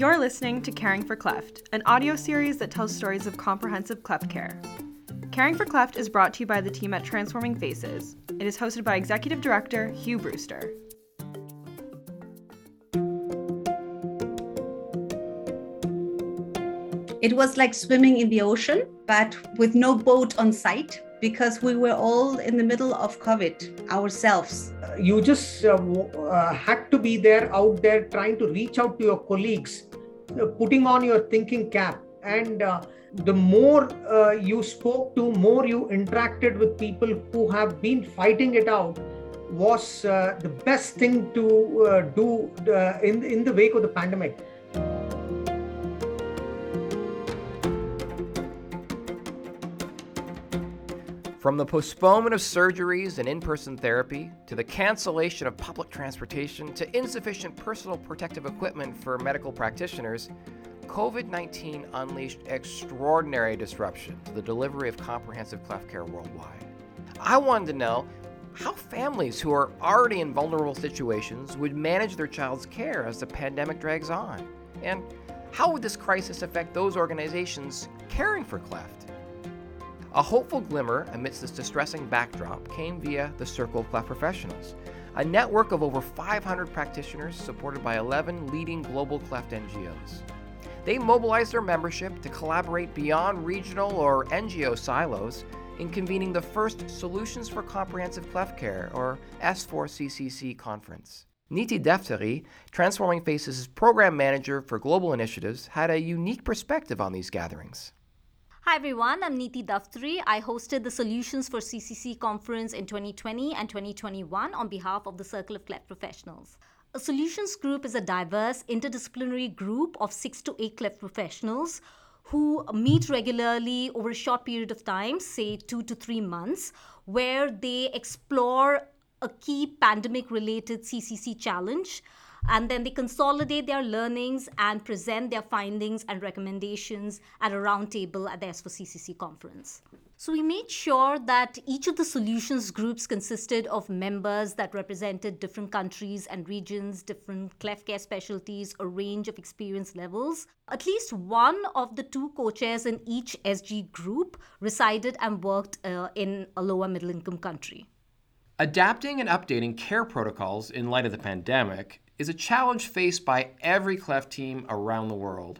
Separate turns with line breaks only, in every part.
You're listening to Caring for Cleft, an audio series that tells stories of comprehensive cleft care. Caring for Cleft is brought to you by the team at Transforming Faces. It is hosted by Executive Director Hugh Brewster.
It was like swimming in the ocean, but with no boat on site because we were all in the middle of COVID ourselves.
You just uh, uh, had to be there out there trying to reach out to your colleagues, putting on your thinking cap. And uh, the more uh, you spoke to, more you interacted with people who have been fighting it out was uh, the best thing to do in, in the wake of the pandemic.
From the postponement of surgeries and in person therapy, to the cancellation of public transportation, to insufficient personal protective equipment for medical practitioners, COVID 19 unleashed extraordinary disruption to the delivery of comprehensive cleft care worldwide. I wanted to know how families who are already in vulnerable situations would manage their child's care as the pandemic drags on. And how would this crisis affect those organizations caring for cleft? A hopeful glimmer amidst this distressing backdrop came via the Circle of Cleft Professionals, a network of over 500 practitioners supported by 11 leading global cleft NGOs. They mobilized their membership to collaborate beyond regional or NGO silos in convening the first Solutions for Comprehensive Cleft Care, or S4CCC, conference. Niti Daftari, Transforming Faces' program manager for global initiatives, had a unique perspective on these gatherings.
Hi everyone, I'm Niti Daftari. I hosted the Solutions for CCC conference in 2020 and 2021 on behalf of the Circle of Cleft Professionals. A solutions group is a diverse interdisciplinary group of six to eight cleft professionals who meet regularly over a short period of time, say two to three months, where they explore a key pandemic related CCC challenge and then they consolidate their learnings and present their findings and recommendations at a roundtable at the S4CCC conference. So we made sure that each of the solutions groups consisted of members that represented different countries and regions, different cleft care specialties, a range of experience levels. At least one of the two co-chairs in each SG group resided and worked uh, in a lower middle income country.
Adapting and updating care protocols in light of the pandemic is a challenge faced by every cleft team around the world.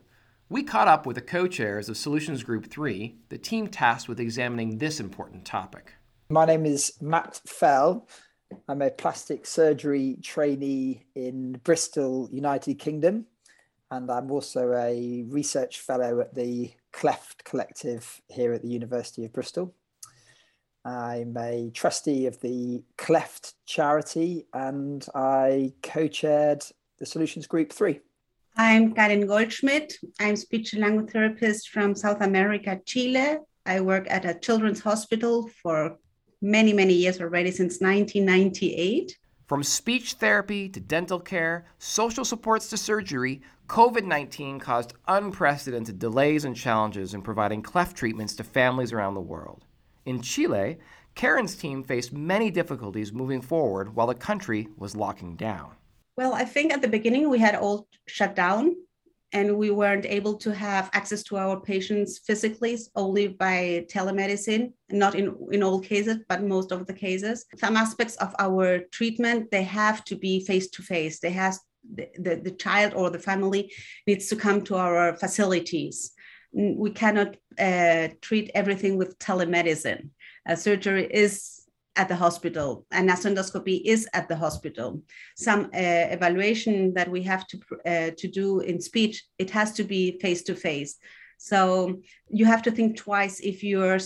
We caught up with the co chairs of Solutions Group 3, the team tasked with examining this important topic.
My name is Matt Fell. I'm a plastic surgery trainee in Bristol, United Kingdom, and I'm also a research fellow at the Cleft Collective here at the University of Bristol. I'm a trustee of the Cleft charity and I co chaired the Solutions Group 3.
I'm Karen Goldschmidt. I'm speech and language therapist from South America, Chile. I work at a children's hospital for many, many years already, since 1998.
From speech therapy to dental care, social supports to surgery, COVID 19 caused unprecedented delays and challenges in providing cleft treatments to families around the world. In Chile, Karen's team faced many difficulties moving forward while the country was locking down.
Well, I think at the beginning we had all shut down and we weren't able to have access to our patients physically only by telemedicine not in, in all cases but most of the cases. Some aspects of our treatment they have to be face to face they has the, the, the child or the family needs to come to our facilities we cannot uh, treat everything with telemedicine. Surgery is at the hospital and nasendoscopy is at the hospital. Some uh, evaluation that we have to, uh, to do in speech, it has to be face to face. So you have to think twice if you're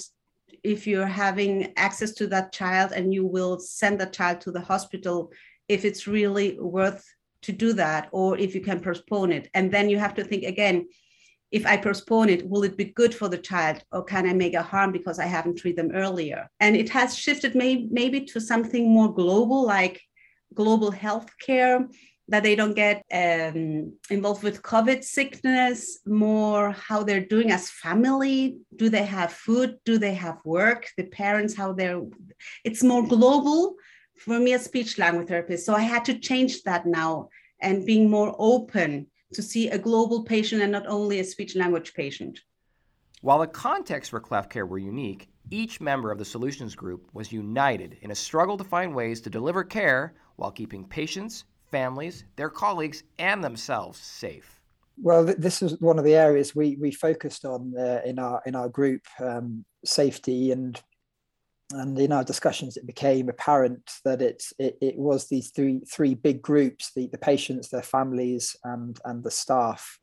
if you're having access to that child and you will send that child to the hospital if it's really worth to do that or if you can postpone it and then you have to think again if I postpone it, will it be good for the child or can I make a harm because I haven't treated them earlier? And it has shifted may- maybe to something more global, like global health care, that they don't get um, involved with COVID sickness, more how they're doing as family. Do they have food? Do they have work? The parents, how they're, it's more global for me as speech language therapist. So I had to change that now and being more open to see a global patient and not only a speech language patient.
While the contexts for cleft care were unique, each member of the solutions group was united in a struggle to find ways to deliver care while keeping patients, families, their colleagues, and themselves safe.
Well, this is one of the areas we we focused on uh, in our in our group um, safety and and in our discussions it became apparent that it's it, it was these three three big groups the, the patients their families and and the staff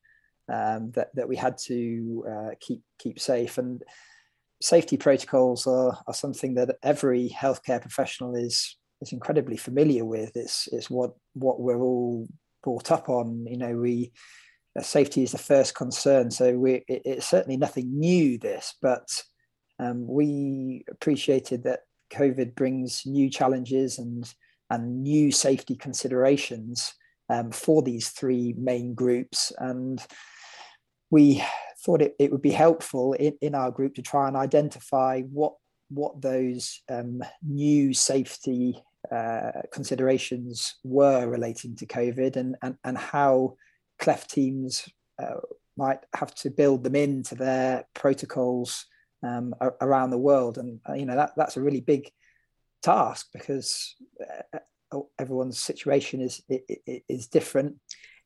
um, that, that we had to uh, keep keep safe. And safety protocols are, are something that every healthcare professional is is incredibly familiar with. It's it's what what we're all brought up on. You know we uh, safety is the first concern. So we it, it's certainly nothing new this but um, we appreciated that COVID brings new challenges and and new safety considerations um, for these three main groups, and we thought it, it would be helpful in, in our group to try and identify what what those um, new safety uh, considerations were relating to COVID and, and, and how cleft teams uh, might have to build them into their protocols um, around the world. And uh, you know that that's a really big task because uh, uh, everyone's situation is is different.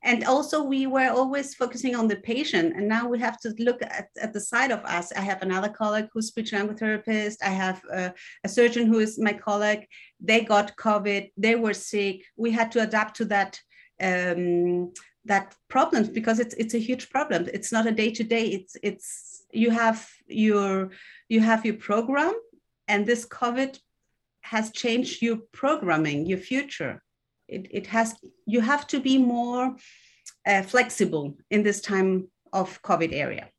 And also, we were always focusing on the patient, and now we have to look at, at the side of us. I have another colleague who's speech language therapist. I have a, a surgeon who is my colleague. They got COVID. They were sick. We had to adapt to that um, that problem because it's it's a huge problem. It's not a day to day. It's it's you have your you have your program and this covid has changed your programming your future it, it has you have to be more uh, flexible in this time of covid area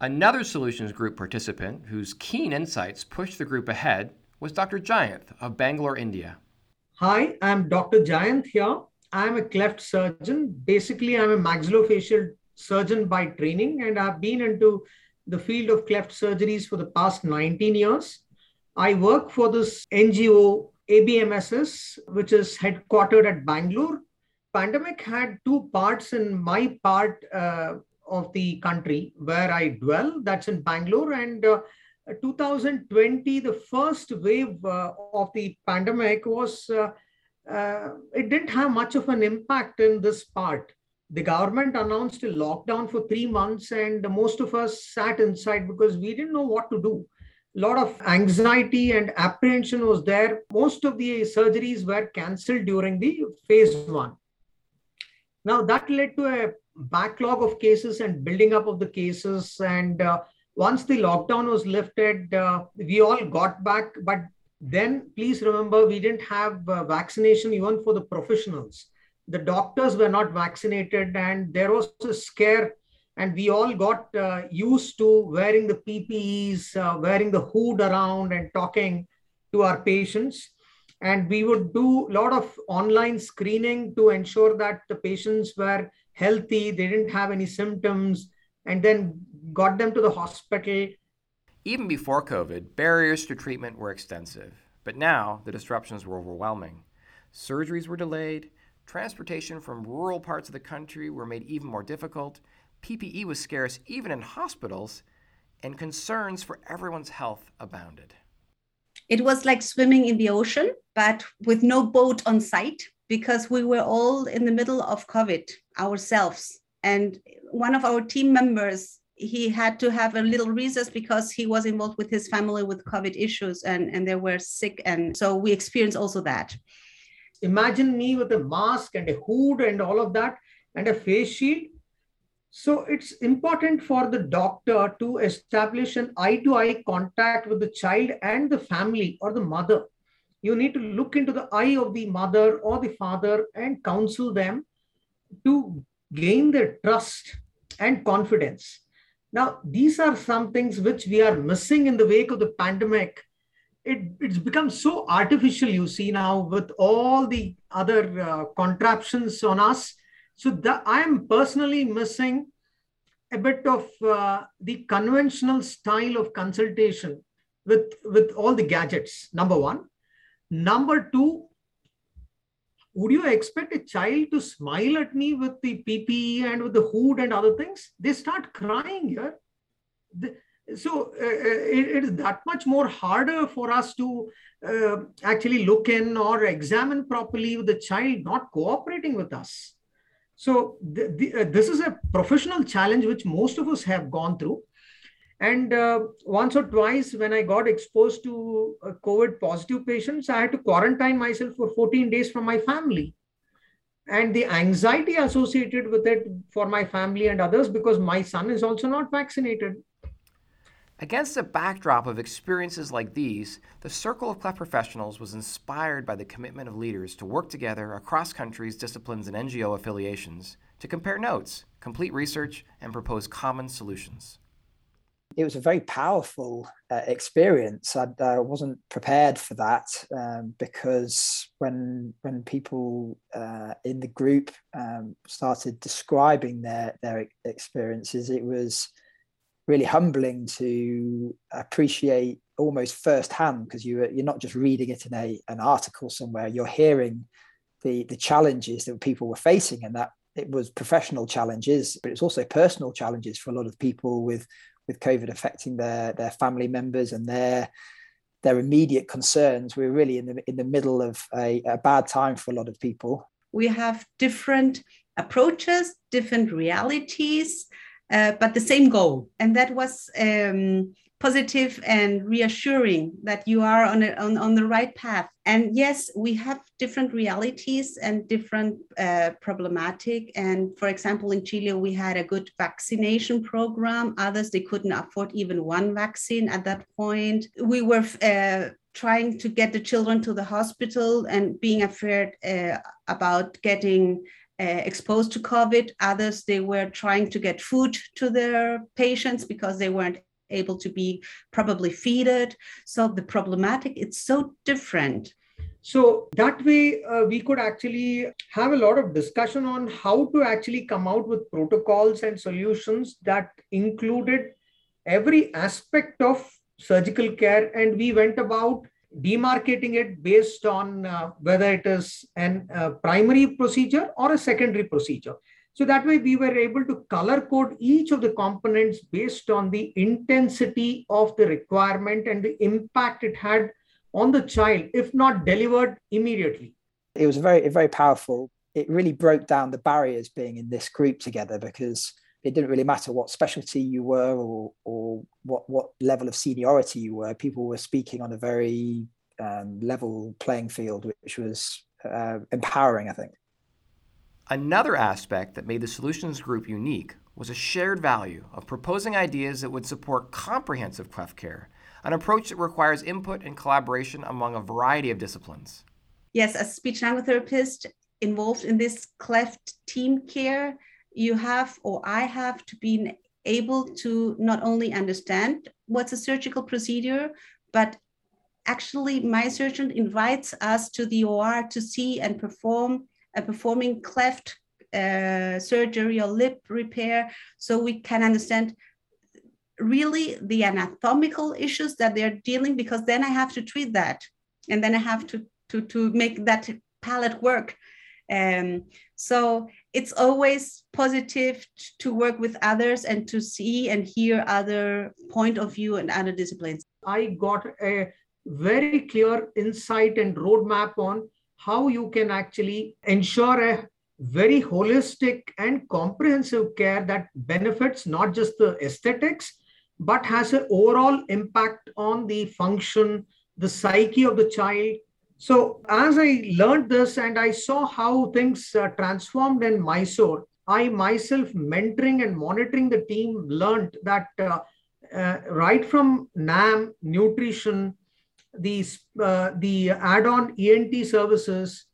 another solutions group participant whose keen insights pushed the group ahead was dr jayanth of bangalore india
hi i'm dr jayanth here i'm a cleft surgeon basically i'm a maxillofacial surgeon by training and i've been into the field of cleft surgeries for the past 19 years. I work for this NGO ABMSS, which is headquartered at Bangalore. Pandemic had two parts in my part uh, of the country where I dwell, that's in Bangalore. And uh, 2020, the first wave uh, of the pandemic was, uh, it didn't have much of an impact in this part. The government announced a lockdown for three months and most of us sat inside because we didn't know what to do. A lot of anxiety and apprehension was there. Most of the surgeries were cancelled during the phase one. Now that led to a backlog of cases and building up of the cases. And uh, once the lockdown was lifted uh, we all got back but then please remember we didn't have uh, vaccination even for the professionals. The doctors were not vaccinated and there was a scare and we all got uh, used to wearing the ppes uh, wearing the hood around and talking to our patients. And we would do a lot of online screening to ensure that the patients were healthy they didn't have any symptoms and then got them to the hospital
even before covid barriers to treatment were extensive but now the disruptions were overwhelming surgeries were delayed Transportation from rural parts of the country were made even more difficult. PPE was scarce even in hospitals, and concerns for everyone's health abounded.
It was like swimming in the ocean, but with no boat on site because we were all in the middle of COVID ourselves. And one of our team members, he had to have a little recess because he was involved with his family with COVID issues and, and they were sick. And so we experienced also that
imagine me with a mask and a hood and all of that and a face shield. So it's important for the doctor to establish an eye to eye contact with the child and the family or the mother. You need to look into the eye of the mother or the father and counsel them to gain their trust and confidence. Now, these are some things which we are missing in the wake of the pandemic. It, it's become so artificial you see now with all the other uh, contraptions on us. So the, i am personally missing a bit of uh, the conventional style of consultation with with all the gadgets number one. Number two would you expect a child to smile at me with the PPE and with the hood and other things? They start crying here. so uh, uh, it, it is that much more harder for us to uh, actually look in or examine properly with the child not cooperating with us. So the, the, uh, this is a professional challenge which most of us have gone through. And uh, once or twice, when I got exposed to uh, COVID positive patients, I had to quarantine myself for 14 days from my family. And the anxiety associated with it for my family and others, because my son is also not vaccinated.
Against a backdrop of experiences like these, the Circle of Cleft Professionals was inspired by the commitment of leaders to work together across countries, disciplines, and NGO affiliations to compare notes, complete research, and propose common solutions
it was a very powerful uh, experience. I uh, wasn't prepared for that um, because when when people uh, in the group um, started describing their their experiences, it was really humbling to appreciate almost firsthand because you you're not just reading it in a an article somewhere. You're hearing the the challenges that people were facing, and that it was professional challenges, but it's also personal challenges for a lot of people with with COVID affecting their their family members and their their immediate concerns. We're really in the in the middle of a, a bad time for a lot of people.
We have different approaches, different realities, uh, but the same goal, and that was um, positive and reassuring that you are on, a, on, on the right path. And yes, we have different realities and different uh, problematic. And for example, in Chile, we had a good vaccination program. Others, they couldn't afford even one vaccine at that point. We were uh, trying to get the children to the hospital and being afraid uh, about getting uh, exposed to COVID. Others, they were trying to get food to their patients because they weren't able to be probably feeded. So the problematic, it's so different.
So that way, uh, we could actually have a lot of discussion on how to actually come out with protocols and solutions that included every aspect of surgical care. And we went about demarcating it based on uh, whether it is a uh, primary procedure or a secondary procedure. So that way we were able to color code each of the components based on the intensity of the requirement and the impact it had on the child, if not delivered immediately.
It was very, very powerful. It really broke down the barriers being in this group together because it didn't really matter what specialty you were or, or what, what level of seniority you were. People were speaking on a very um, level playing field, which was uh, empowering, I think.
Another aspect that made the Solutions Group unique was a shared value of proposing ideas that would support comprehensive cleft care, an approach that requires input and collaboration among a variety of disciplines.
Yes, as speech language therapist involved in this cleft team care, you have or I have to be able to not only understand what's a surgical procedure, but actually my surgeon invites us to the OR to see and perform performing cleft uh, surgery or lip repair so we can understand really the anatomical issues that they're dealing because then i have to treat that. And then i have to to to make that palate work. Um, so it's always positive to work with others and to see and hear other point of view and other disciplines.
I got a very clear insight and roadmap on how you can actually ensure a very holistic and comprehensive care that benefits not just the aesthetics but has an overall impact on the function the psyche of the child. So as i learned this and i saw how things uh, transformed in mysore i myself mentoring and monitoring the team learned that uh, uh, right from nam nutrition the, uh, the add-on ENT services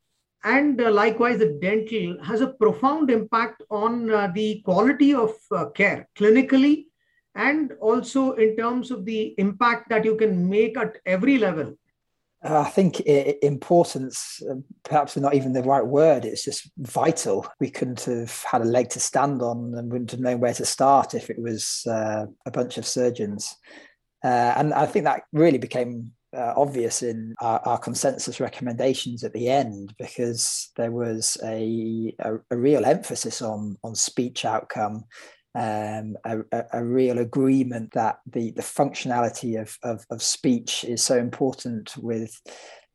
and uh, likewise the dental has a profound impact on uh, the quality of uh, care clinically and also in terms of the impact that you can make at every level.
Uh, I think importance, uh, perhaps not even the right word, it's just vital. We couldn't have had a leg to stand on and wouldn't have known where to start if it was a bunch of surgeons. and I think that really became uh, obvious in our, our, consensus recommendations at the end because there was a, a, a real emphasis on, on speech outcome, um, a, a, real agreement that the, the functionality of, of, of speech is so important with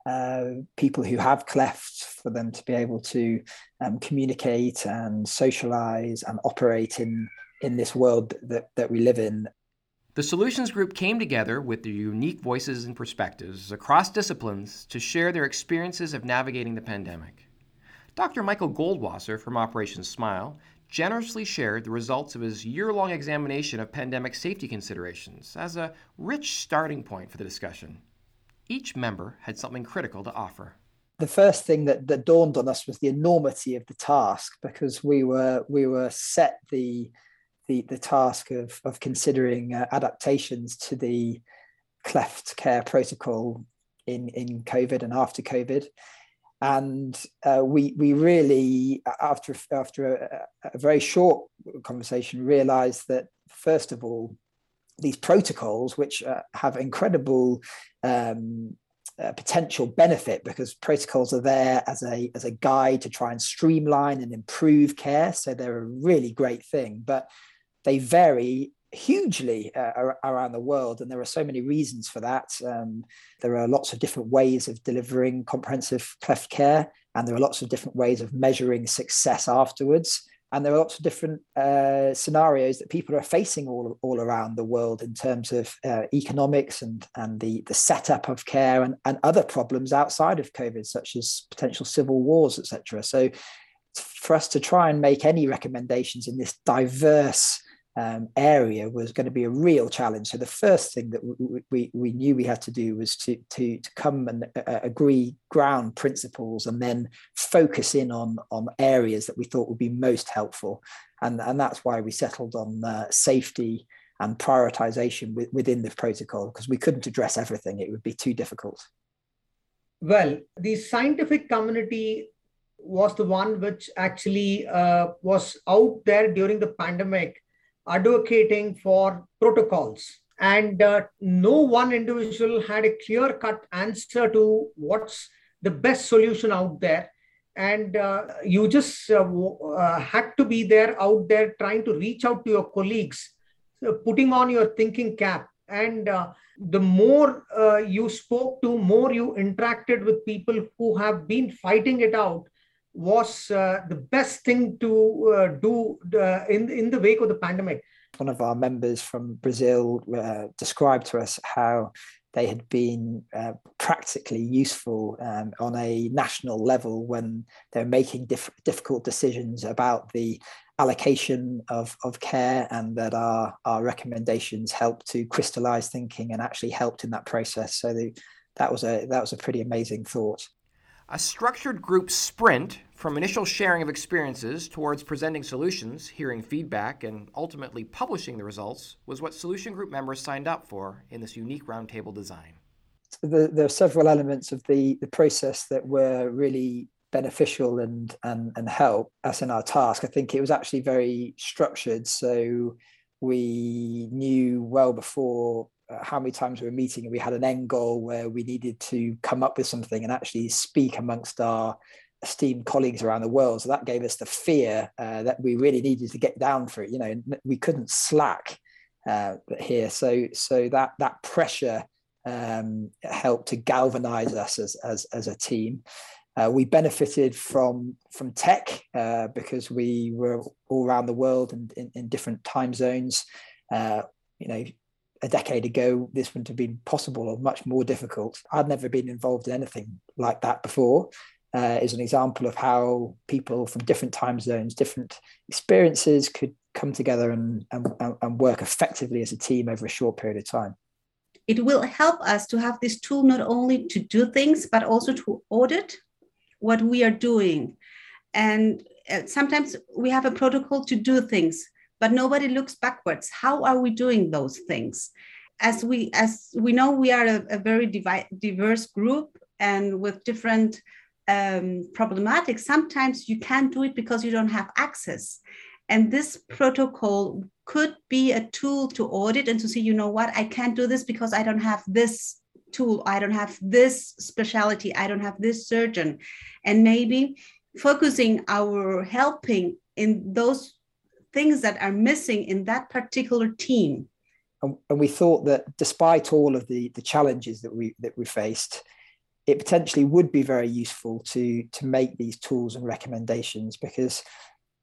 uh, people who have cleft for them to be able to um, communicate and socialize and operate in in this world that, that we live in
the Solutions Group came together with their unique voices and perspectives across disciplines to share their experiences of navigating the pandemic. Dr. Michael Goldwasser from Operation Smile generously shared the results of his year long examination of pandemic safety considerations as a rich starting point for the discussion. Each member had something critical to offer.
The first thing that, that dawned on us was the enormity of the task because we were we were set the the, the task of, of considering uh, adaptations to the cleft care protocol in, in COVID and after COVID. And uh, we, we really, after, after a, a very short conversation, realized that, first of all, these protocols, which uh, have incredible um, uh, potential benefit because protocols are there as a as a guide to try and streamline and improve care so they're a really great thing but they vary hugely uh, around the world, and there are so many reasons for that. Um, there are lots of different ways of delivering comprehensive cleft care, and there are lots of different ways of measuring success afterwards. And there are lots of different uh, scenarios that people are facing all, all around the world in terms of uh, economics and, and the, the setup of care and, and other problems outside of COVID, such as potential civil wars, etc. So, for us to try and make any recommendations in this diverse um, area was going to be a real challenge. So the first thing that we, we, we knew we had to do was to, to, to come and uh, agree ground principles and then focus in on, on areas that we thought would be most helpful. And, and that's why we settled on uh, safety and prioritization within the protocol because we couldn't address everything. It would be too difficult.
Well, the scientific community was the one which actually uh, was out there during the pandemic advocating for protocols. And uh, no one individual had a clear cut answer to what's the best solution out there. And uh, you just uh, uh had to be there out there trying to reach out to your colleagues, uh, putting on your thinking cap. And uh, the more you spoke to, more you interacted with people who have been fighting it out was uh, the best thing to uh, do uh, in, in the wake of the pandemic.
One of our members from Brazil described to us how they had been uh, practically useful um, on a national level when they're making diff- difficult decisions about the allocation of, of care and that our, our recommendations helped to crystallize thinking and actually helped in that process. So that was a that was a pretty amazing thought.
A structured group sprint from initial sharing of experiences towards presenting solutions, hearing feedback, and ultimately publishing the results was what solution group members signed up for in this unique roundtable design.
The, there are several elements of the, the process that were really beneficial and, and, and help us in our task. I think it was actually very structured. So we knew well before how many times we were meeting and we had an end goal where we needed to come up with something and actually speak amongst our esteemed colleagues around the world. So that gave us the fear uh, that we really needed to get down for it. You know, we couldn't slack uh, here. So so that that pressure um, helped to galvanize us as as, as a team. Uh, we benefited from from tech uh, because we were all around the world and in, in different time zones. Uh, you know, a decade ago, this wouldn't have been possible or much more difficult. I'd never been involved in anything like that before. Uh, is an example of how people from different time zones, different experiences could come together and, and, and work effectively as a team over a short period of time.
It will help us to have this tool not only to do things, but also to audit what we are doing. And uh, sometimes we have a protocol to do things, but nobody looks backwards. How are we doing those things? As we as we know, we are a, a very diverse group and with different um, problematic. Sometimes you can't do it because you don't have access. And this protocol could be a tool to audit and to see, you know what, I can't do this because I don't have this tool i don't have this specialty i don't have this surgeon and maybe focusing our helping in those things that are missing in that particular team.
And, and we thought that despite all of the the challenges that we that we faced it potentially would be very useful to to make these tools and recommendations because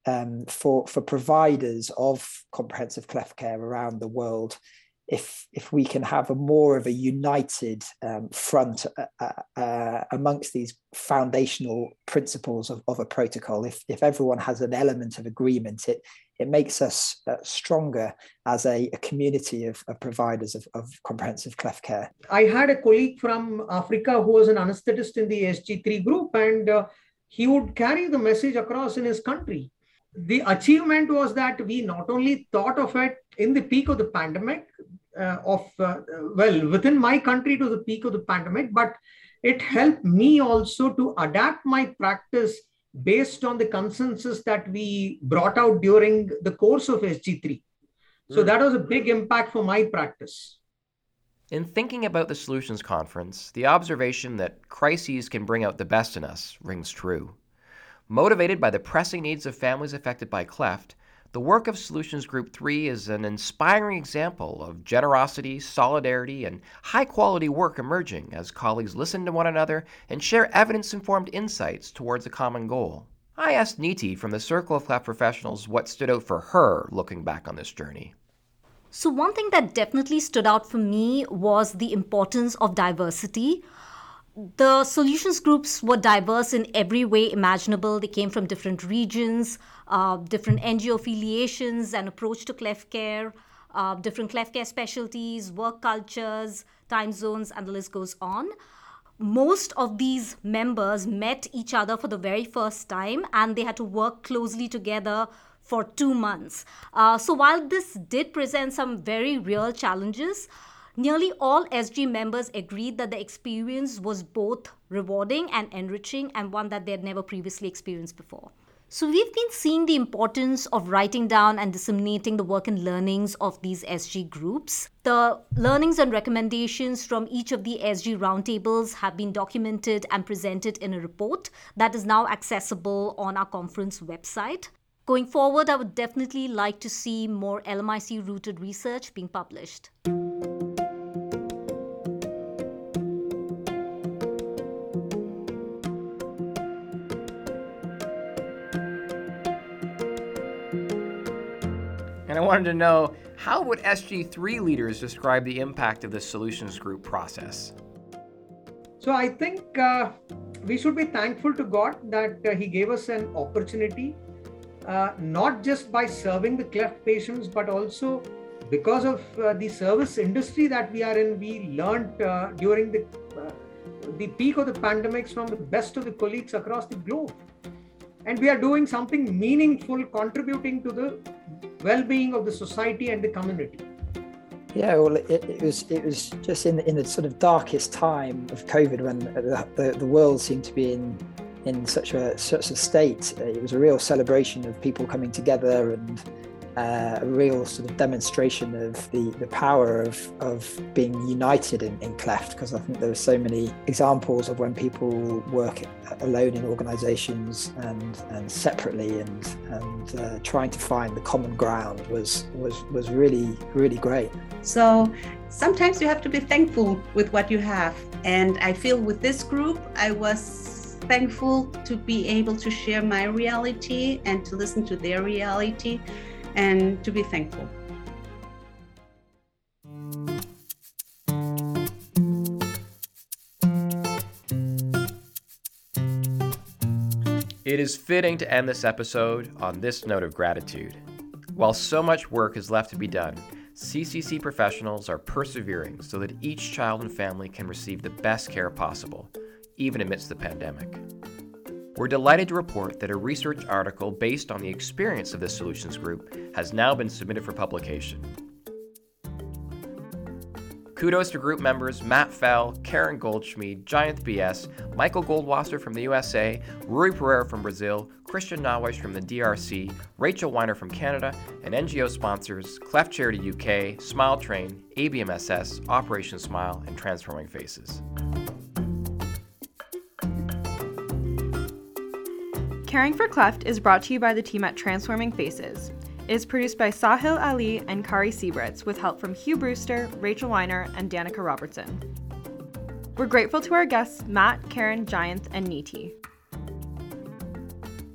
um, for for providers of comprehensive cleft care around the world if if we can have a more of a united um, front uh, uh, uh, amongst these foundational principles of, of a protocol if if everyone has an element of agreement it it makes us uh, stronger as a, a community of, of providers of, of, comprehensive cleft care.
I had a colleague from Africa who was an anesthetist in the SG3 group, and uh, he would carry the message across in his country. The achievement was that we not only thought of it in the peak of the pandemic, of uh, well, within my country to the peak of the pandemic, but it helped me also to adapt my practice based on the consensus that we brought out during the course of SG3. So mm. that was a big impact for my practice.
In thinking about the Solutions Conference, the observation that crises can bring out the best in us rings true. Motivated by the pressing needs of families affected by cleft, the work of Solutions Group 3 is an inspiring example of generosity, solidarity, and high quality work emerging as colleagues listen to one another and share evidence informed insights towards a common goal. I asked Niti from the Circle of Cleft Professionals what stood out for her looking back on this journey.
So, one thing that definitely stood out for me was the importance of diversity the solutions groups were diverse in every way imaginable. They came from different regions, uh, different NGO affiliations and approach to cleft care, uh, different cleft care specialties, work cultures, time zones, and the list goes on. Most of these members met each other for the very first time and they had to work closely together for two months. Uh, so, while this did present some very real challenges, Nearly all SG members agreed that the experience was both rewarding and enriching and one that they had never previously experienced before. So, we've been seeing the importance of writing down and disseminating the work and learnings of these SG groups. The learnings and recommendations from each of the SG roundtables have been documented and presented in a report that is now accessible on our conference website. Going forward, I would definitely like to see more LMIC rooted research being published.
Wanted to know how would SG3 leaders describe the impact of the solutions group process?
So I think uh, we should be thankful to God that uh, He gave us an opportunity, uh, not just by serving the cleft patients, but also because of uh, the service industry that we are in. We learned uh, during the uh, the peak of the pandemics from the best of the colleagues across the globe, and we are doing something meaningful, contributing to the well-being of the society and the community.
Yeah, well, it, it, was it was just in in the sort of darkest time of COVID when the, the, the world seemed to be in in such a such a state. It was a real celebration of people coming together and uh, a real sort of demonstration of the, the power of, of being united in, in cleft because I think there are so many examples of when people work alone in organizations and, and separately and, and uh, trying to find the common ground was, was, was really, really great.
So sometimes you have to be thankful with what you have. And I feel with this group, I was thankful to be able to share my reality and to listen to their reality and to be thankful.
It is fitting to end this episode on this note of gratitude. While so much work is left to be done, CCC professionals are persevering so that each child and family can receive the best care possible, even amidst the pandemic. We're delighted to report that a research article based on the experience of this solutions group has now been submitted for publication. Kudos to group members Matt Fell, Karen Goldschmied, Jayanth BS, Michael Goldwasser from the USA, Rui Pereira from Brazil, Christian Nawish from the DRC, Rachel Weiner from Canada, and NGO sponsors Cleft Charity UK, Smile Train, ABMSS, Operation Smile, and Transforming Faces.
Caring for Cleft is brought to you by the team at Transforming Faces. It is produced by Sahil Ali and Kari Siebritz with help from Hugh Brewster, Rachel Weiner, and Danica Robertson. We're grateful to our guests Matt, Karen, Jayanth, and Niti.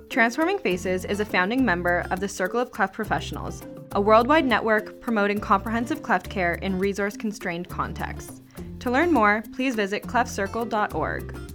Transforming Faces is a founding member of the Circle of Cleft Professionals, a worldwide network promoting comprehensive cleft care in resource constrained contexts. To learn more, please visit cleftcircle.org.